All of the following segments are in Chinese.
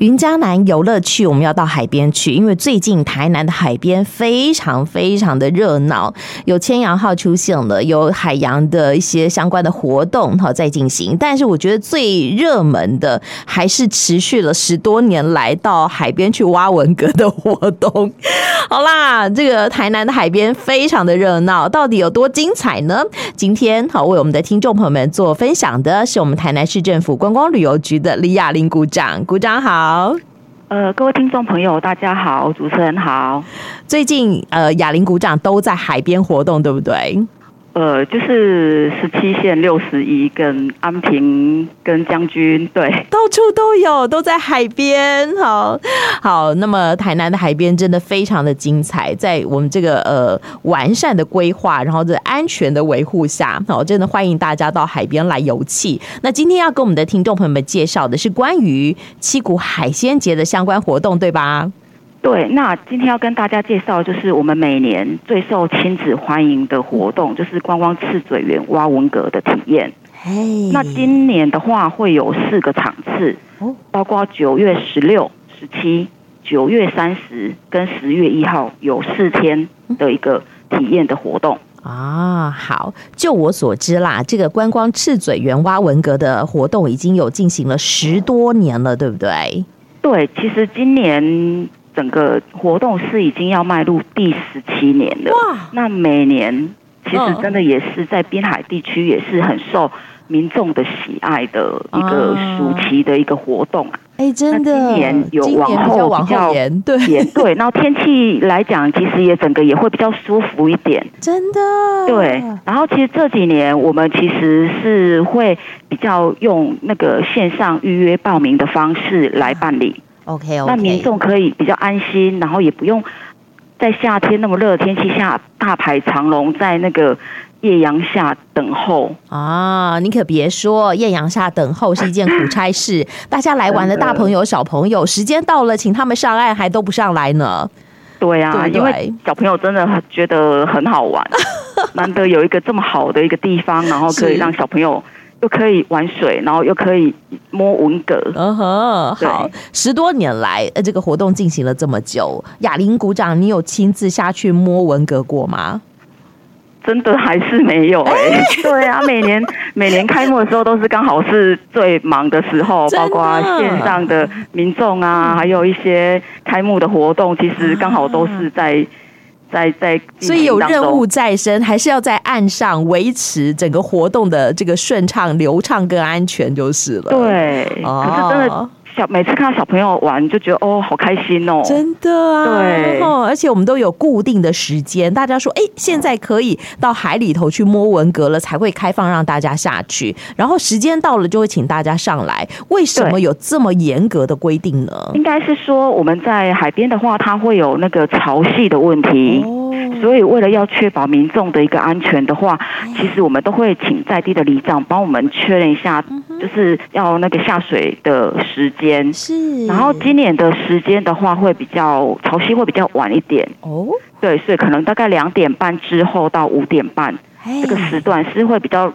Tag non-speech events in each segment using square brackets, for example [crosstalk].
云嘉南游乐区，我们要到海边去，因为最近台南的海边非常非常的热闹，有千阳号出现了，有海洋的一些相关的活动哈在进行。但是我觉得最热门的还是持续了十多年来到海边去挖文蛤的活动。好啦，这个台南的海边非常的热闹，到底有多精彩呢？今天好为我们的听众朋友们做分享的是我们台南市政府观光旅游局的李雅玲股长，股长好。好，呃，各位听众朋友，大家好，主持人好。最近，呃，哑铃鼓掌都在海边活动，对不对？呃，就是十七线六十一跟安平跟将军，对，到处都有，都在海边。好，好，那么台南的海边真的非常的精彩，在我们这个呃完善的规划，然后这安全的维护下，好，真的欢迎大家到海边来游憩。那今天要跟我们的听众朋友们介绍的是关于七股海鲜节的相关活动，对吧？对，那今天要跟大家介绍，就是我们每年最受亲子欢迎的活动，就是观光赤嘴园挖文蛤的体验。那今年的话会有四个场次，包括九月十六、十七、九月三十跟十月一号，有四天的一个体验的活动。啊，好，就我所知啦，这个观光赤嘴园挖文蛤的活动已经有进行了十多年了，对不对？对，其实今年。整个活动是已经要迈入第十七年了。哇！那每年其实真的也是在滨海地区也是很受民众的喜爱的一个暑期的一个活动啊。哎，真的，今年有往后比较延对对，然后天气来讲，其实也整个也会比较舒服一点。真的。对，然后其实这几年我们其实是会比较用那个线上预约报名的方式来办理。OK，, okay. 那民众可以比较安心，然后也不用在夏天那么热的天气下大排长龙，在那个艳阳下等候啊！你可别说，艳阳下等候是一件苦差事。[laughs] 大家来玩的大朋友、小朋友，时间到了，请他们上岸，还都不上来呢。对啊，对对，因为小朋友真的觉得很好玩，[laughs] 难得有一个这么好的一个地方，然后可以让小朋友。又可以玩水，然后又可以摸文蛤。嗯哼，好，十多年来，呃，这个活动进行了这么久，哑铃鼓掌，你有亲自下去摸文蛤过吗？真的还是没有哎、欸。[laughs] 对啊，每年每年开幕的时候都是刚好是最忙的时候，包括线上的民众啊，还有一些开幕的活动，其实刚好都是在。在在，所以有任务在身，还是要在岸上维持整个活动的这个顺畅、流畅跟安全就是了。对，哦、可是真的。小每次看到小朋友玩，就觉得哦，好开心哦！真的啊，对，而且我们都有固定的时间，大家说，哎，现在可以到海里头去摸文蛤了，才会开放让大家下去。然后时间到了，就会请大家上来。为什么有这么严格的规定呢？应该是说我们在海边的话，它会有那个潮汐的问题。哦所以，为了要确保民众的一个安全的话，其实我们都会请在地的里长帮我们确认一下，就是要那个下水的时间。是。然后今年的时间的话，会比较潮汐会比较晚一点。哦。对，所以可能大概两点半之后到五点半这个时段是会比较。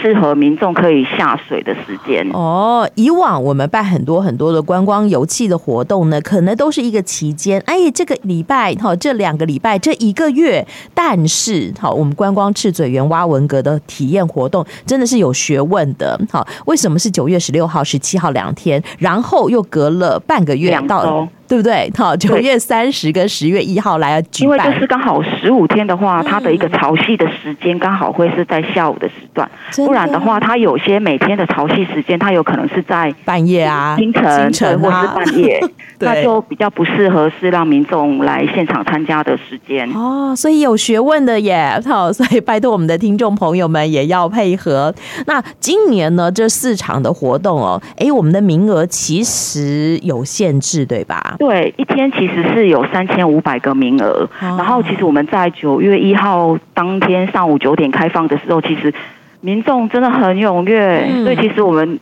适合民众可以下水的时间哦。以往我们办很多很多的观光游憩的活动呢，可能都是一个期间。哎，这个礼拜哈，这两个礼拜，这一个月，但是好，我们观光赤嘴园挖文革的体验活动真的是有学问的。好，为什么是九月十六号、十七号两天，然后又隔了半个月到？对不对？好，九月三十跟十月一号来举办，因为就是刚好十五天的话，它的一个潮汐的时间刚好会是在下午的时段，不然的话，它有些每天的潮汐时间，它有可能是在半夜啊、清晨、清晨或是半夜，[laughs] 那就比较不适合是让民众来现场参加的时间。哦，所以有学问的耶，好，所以拜托我们的听众朋友们也要配合。那今年呢，这四场的活动哦，哎，我们的名额其实有限制，对吧？对，一天其实是有三千五百个名额。哦，然后其实我们在九月一号当天上午九点开放的时候，其实民众真的很踊跃，嗯，所以其实我们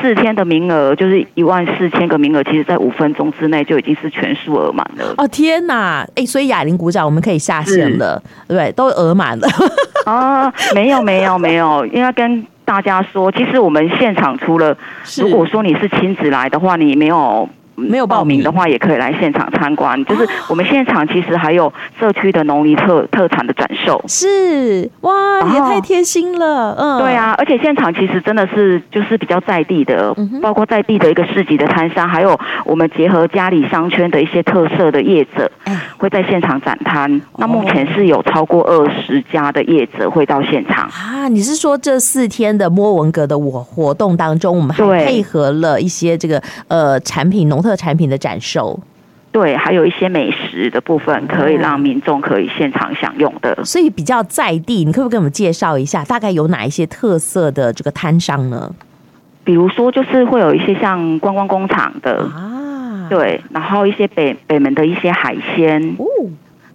四天的名额就是一万四千个名额，其实在五分钟之内就已经是全数额满了。哦天哪！哎，所以哑铃鼓掌，我们可以下线了，对，都额满了。[laughs] 啊，没有没有没有，应该跟大家说，其实我们现场除了如果说你是亲子来的话，你没有。没有报名的话，也可以来现场参观。就是我们现场其实还有社区的农林特特产的展售。是哇，也太贴心了。嗯，对啊，而且现场其实真的是就是比较在地的，包括在地的一个市集的摊商，还有我们结合家里商圈的一些特色的业者，会在现场展摊。那目前是有超过二十家的业者会到现场啊。你是说这四天的摸文革的我活动当中，我们还配合了一些这个呃产品农特产品的展售？对，还有一些美食的部分，可以让民众可以现场享用的。所以比较在地，你可不可以给我们介绍一下，大概有哪一些特色的这个摊商呢？比如说，就是会有一些像观光工厂的啊，对，然后一些北北门的一些海鲜，哦，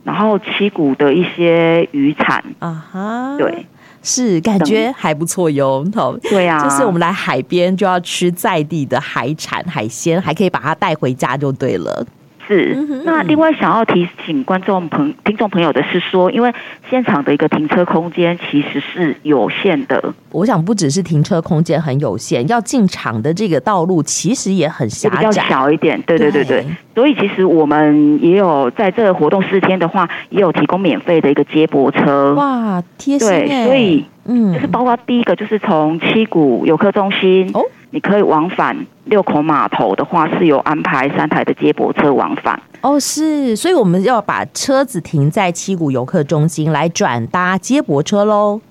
然后七股的一些渔产啊哈，对。是感觉还不错哟，好，对呀，就是我们来海边就要吃在地的海产海鲜，还可以把它带回家就对了。是，那另外想要提醒观众朋听众朋友的是说，因为现场的一个停车空间其实是有限的。我想不只是停车空间很有限，要进场的这个道路其实也很狭窄，比较小一点。对对对对，对，所以其实我们也有在这个活动四天的话，也有提供免费的一个接驳车。哇，贴心。对，所以嗯，就是包括第一个就是从七股游客中心哦。你可以往返六口码头的话，是有安排三台的接驳车往返。哦，是，所以我们要把车子停在七股游客中心来转搭接驳车喽。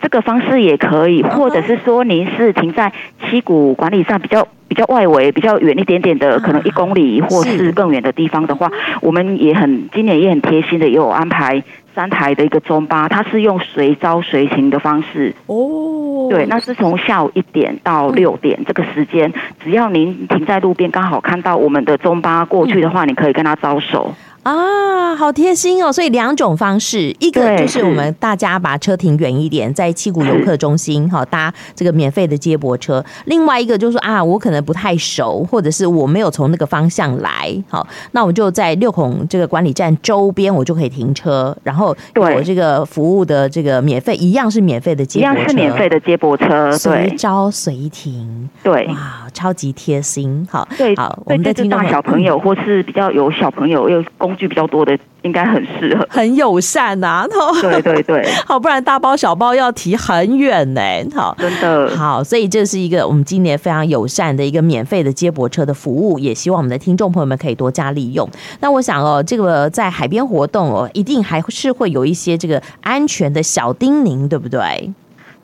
这个方式也可以，或者是说您是停在七股管理站比较比较外围、比较远一点点的，可能一公里或是更远的地方的话，我们也很今年也很贴心的，也有安排三台的一个中巴，它是用随招随行的方式。哦，对，那是从下午一点到六点这个时间，只要您停在路边，刚好看到我们的中巴过去的话，你可以跟他招手。啊，好贴心哦！所以两种方式，一个就是我们大家把车停远一点，在七股游客中心好搭这个免费的接驳车；另外一个就是说啊，我可能不太熟，或者是我没有从那个方向来，好，那我就在六孔这个管理站周边，我就可以停车，然后我这个服务的这个免费一样是免费的接驳车，一样是免费的接驳车，随招随停，对，哇，超级贴心，好，对，好，我们的听众大小朋友或是比较有小朋友又工具比较多的，应该很适合，很友善呐、啊。[laughs] 对对对，好，不然大包小包要提很远呢。好，真的好，所以这是一个我们今年非常友善的一个免费的接驳车的服务，也希望我们的听众朋友们可以多加利用。那我想哦，这个在海边活动哦，一定还是会有一些这个安全的小叮咛，对不对？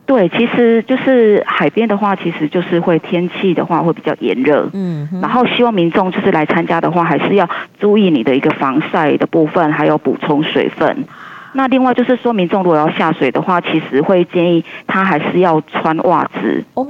对，其实就是海边的话，其实就是会天气的话会比较炎热，嗯，然后希望民众就是来参加的话，还是要注意你的一个防晒的部分，还有补充水分。那另外就是说，民众如果要下水的话，其实会建议他还是要穿袜子。哦。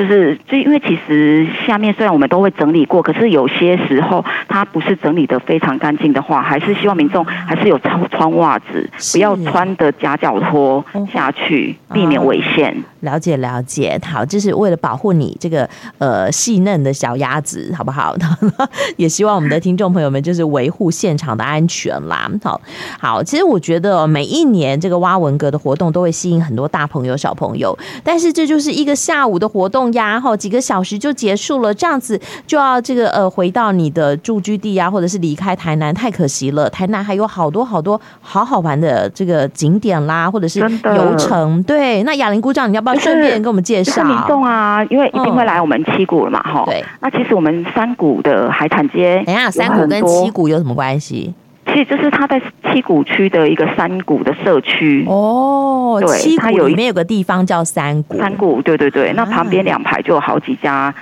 就是，就因为其实下面虽然我们都会整理过，可是有些时候它不是整理的非常干净的话，还是希望民众还是有穿穿袜子，不要穿的夹脚拖下去，避免危险。了解了解，好，就是为了保护你这个呃细嫩的小鸭子，好不好？[laughs] 也希望我们的听众朋友们就是维护现场的安全啦。好，好，其实我觉得每一年这个挖文革的活动都会吸引很多大朋友小朋友，但是这就是一个下午的活动。压哈几个小时就结束了，这样子就要这个呃回到你的住居地啊，或者是离开台南，太可惜了。台南还有好多好多好好玩的这个景点啦，或者是游程。对，那哑铃姑丈，你要不要顺便跟我们介绍？民众啊，因为一定会来我们七股了嘛，哈、嗯。对。那其实我们三股的海产街，等下三股跟七股有什么关系？其实就是它在七股区的一个山谷的社区。哦，对，七股里面有个地方叫山谷，山谷，对对对，那旁边两排就有好几家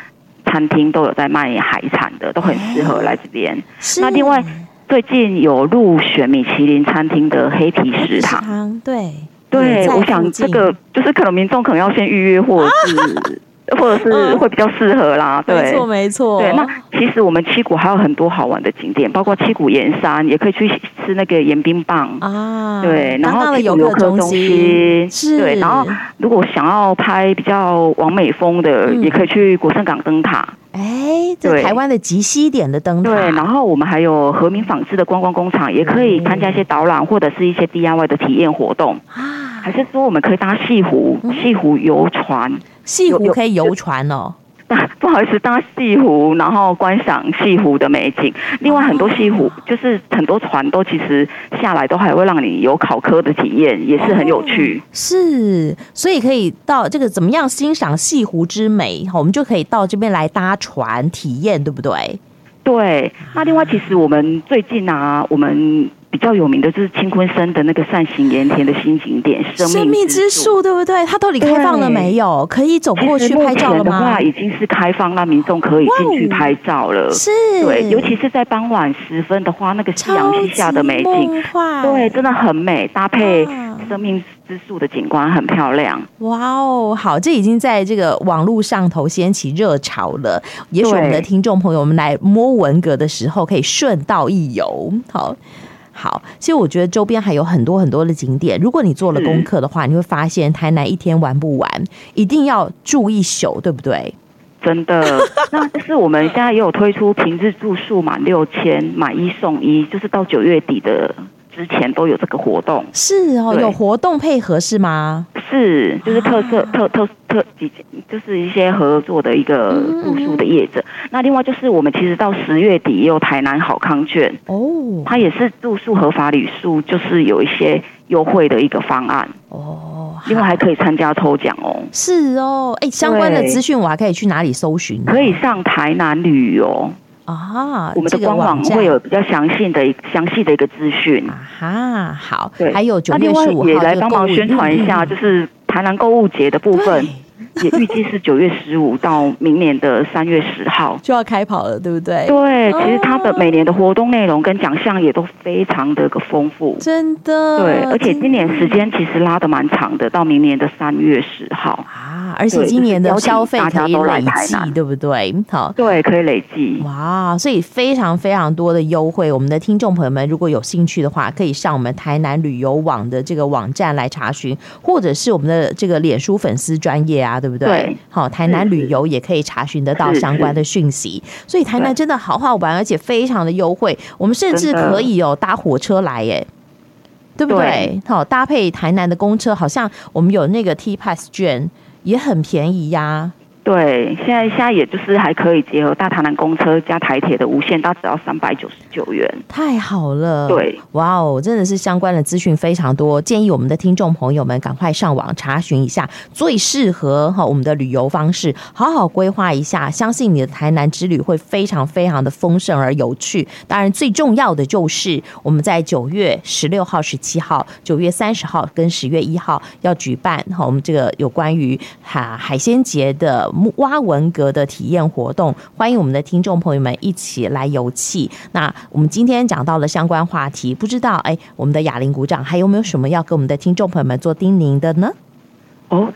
餐厅都有在卖海产的，都很适合来这边。那另外最近有入选米其林餐厅的黑皮食堂，对对，我想这个就是可能民众可能要先预约或者是。[laughs] [laughs] 或者是会比较适合啦，对，没错没错。对，那其实我们七股还有很多好玩的景点，包括七股盐山，也可以去吃那个盐冰棒啊。对，然后七股游客中心是，对，然后如果想要拍比较完美风的，嗯、也可以去国盛港灯塔。哎，这台湾的极西点的灯塔。对，然后我们还有和民纺织的观光工厂，也可以参加一些导览或者是一些 DIY 的体验活动啊。还是说我们可以搭西湖西湖游船？西湖可以游船哦，[laughs] 不好意思，搭西湖，然后观赏西湖的美景。另外很多西湖，就是很多船都其实下来都还会让你有考科的体验，也是很有趣。是，所以可以到这个怎么样欣赏西湖之美，我们就可以到这边来搭船体验，对不对？对。那另外，其实我们最近啊，我们。比较有名的就是青昆山的那个扇形盐田的新景点——生命之树，对不对？它到底开放了没有？可以走过去拍照了吗？的话已经是开放，让民众可以进去拍照了。是，对，尤其是在傍晚时分的话，那个夕阳西下的美景，对，真的很美，搭配生命之树的景观很漂亮。哇哦，好，这已经在这个网络上头掀起热潮了。也许我们的听众朋友们来摸文革的时候，可以顺道一游。好。好，其实我觉得周边还有很多很多的景点。如果你做了功课的话，你会发现台南一天玩不完，一定要住一宿，对不对？真的，[laughs] 那就是我们现在也有推出平日住宿满六千买一送一，就是到九月底的之前都有这个活动。是哦，有活动配合是吗？是，就是特色、啊、特特特几，就是一些合作的一个住宿的业者。那另外就是我们其实到十月底也有台南好康券哦，它也是住宿合法旅宿，就是有一些优惠的一个方案哦。另外还可以参加抽奖哦。是哦，哎，相关的资讯我还可以去哪里搜寻？可以上台南旅游。啊，我们的官网会有比较详细的、详细的一个资讯。啊，好，对，还有九月十五号也来帮忙宣传一下，就是台南购物节的部分。[laughs] 也预计是九月十五到明年的三月十号就要开跑了，对不对？对，其实它的每年的活动内容跟奖项也都非常的个丰富，真的。对，而且今年时间其实拉的蛮长的，到明年的三月十号啊。而且今年的消费可以累计，对不对？好，对，可以累计。哇，所以非常非常多的优惠。我们的听众朋友们，如果有兴趣的话，可以上我们台南旅游网的这个网站来查询，或者是我们的这个脸书粉丝专业啊。对不对？对，好，台南旅游也可以查询得到相关的讯息，所以台南真的好好玩，而且非常的优惠。我们甚至可以有搭火车来，耶，对不对？好，搭配台南的公车，好像我们有那个 T Pass 券，也很便宜呀。对，现在现在也就是还可以结合大台南公车加台铁的无限搭，只要三百九十九元，太好了。对，哇哦，真的是相关的资讯非常多，建议我们的听众朋友们赶快上网查询一下最适合哈我们的旅游方式，好好规划一下，相信你的台南之旅会非常非常的丰盛而有趣。当然，最重要的就是我们在九月十六号、十七号、九月三十号跟十月一号要举办哈我们这个有关于哈海鲜节的。挖文革的体验活动，欢迎我们的听众朋友们一起来游憩。那我们今天讲到了相关话题，不知道哎，我们的哑铃鼓掌还有没有什么要跟我们的听众朋友们做叮咛的呢？哦。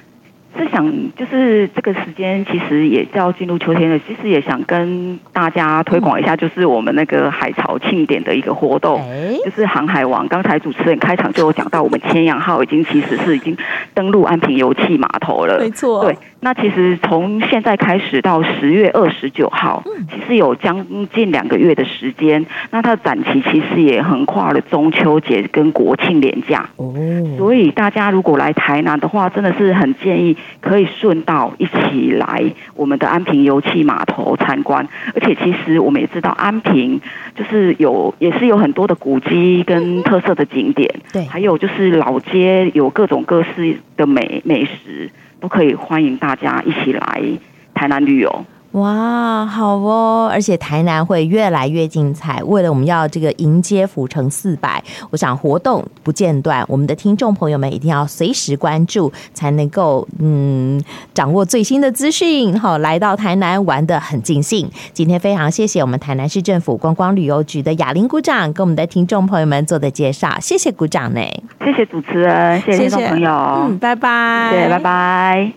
是想，就是这个时间其实也要进入秋天了。其实也想跟大家推广一下，就是我们那个海潮庆典的一个活动，就是航海王。刚才主持人开场就有讲到，我们千阳号已经其实是已经登陆安平油气码头了。没错，对。那其实从现在开始到十月二十九号，其实有将近两个月的时间。那它的展期其实也横跨了中秋节跟国庆连假。哦，所以大家如果来台南的话，真的是很建议。可以顺道一起来我们的安平油气码头参观，而且其实我们也知道安平就是有也是有很多的古迹跟特色的景点，对，还有就是老街有各种各式的美美食，都可以欢迎大家一起来台南旅游。哇，好哦！而且台南会越来越精彩。为了我们要这个迎接府城四百，我想活动不间断。我们的听众朋友们一定要随时关注，才能够嗯掌握最新的资讯。好，来到台南玩的很尽兴。今天非常谢谢我们台南市政府观光旅游局的雅玲鼓掌跟我们的听众朋友们做的介绍。谢谢鼓掌呢，谢谢主持人，谢谢听众朋友，嗯，拜拜，谢谢，拜拜。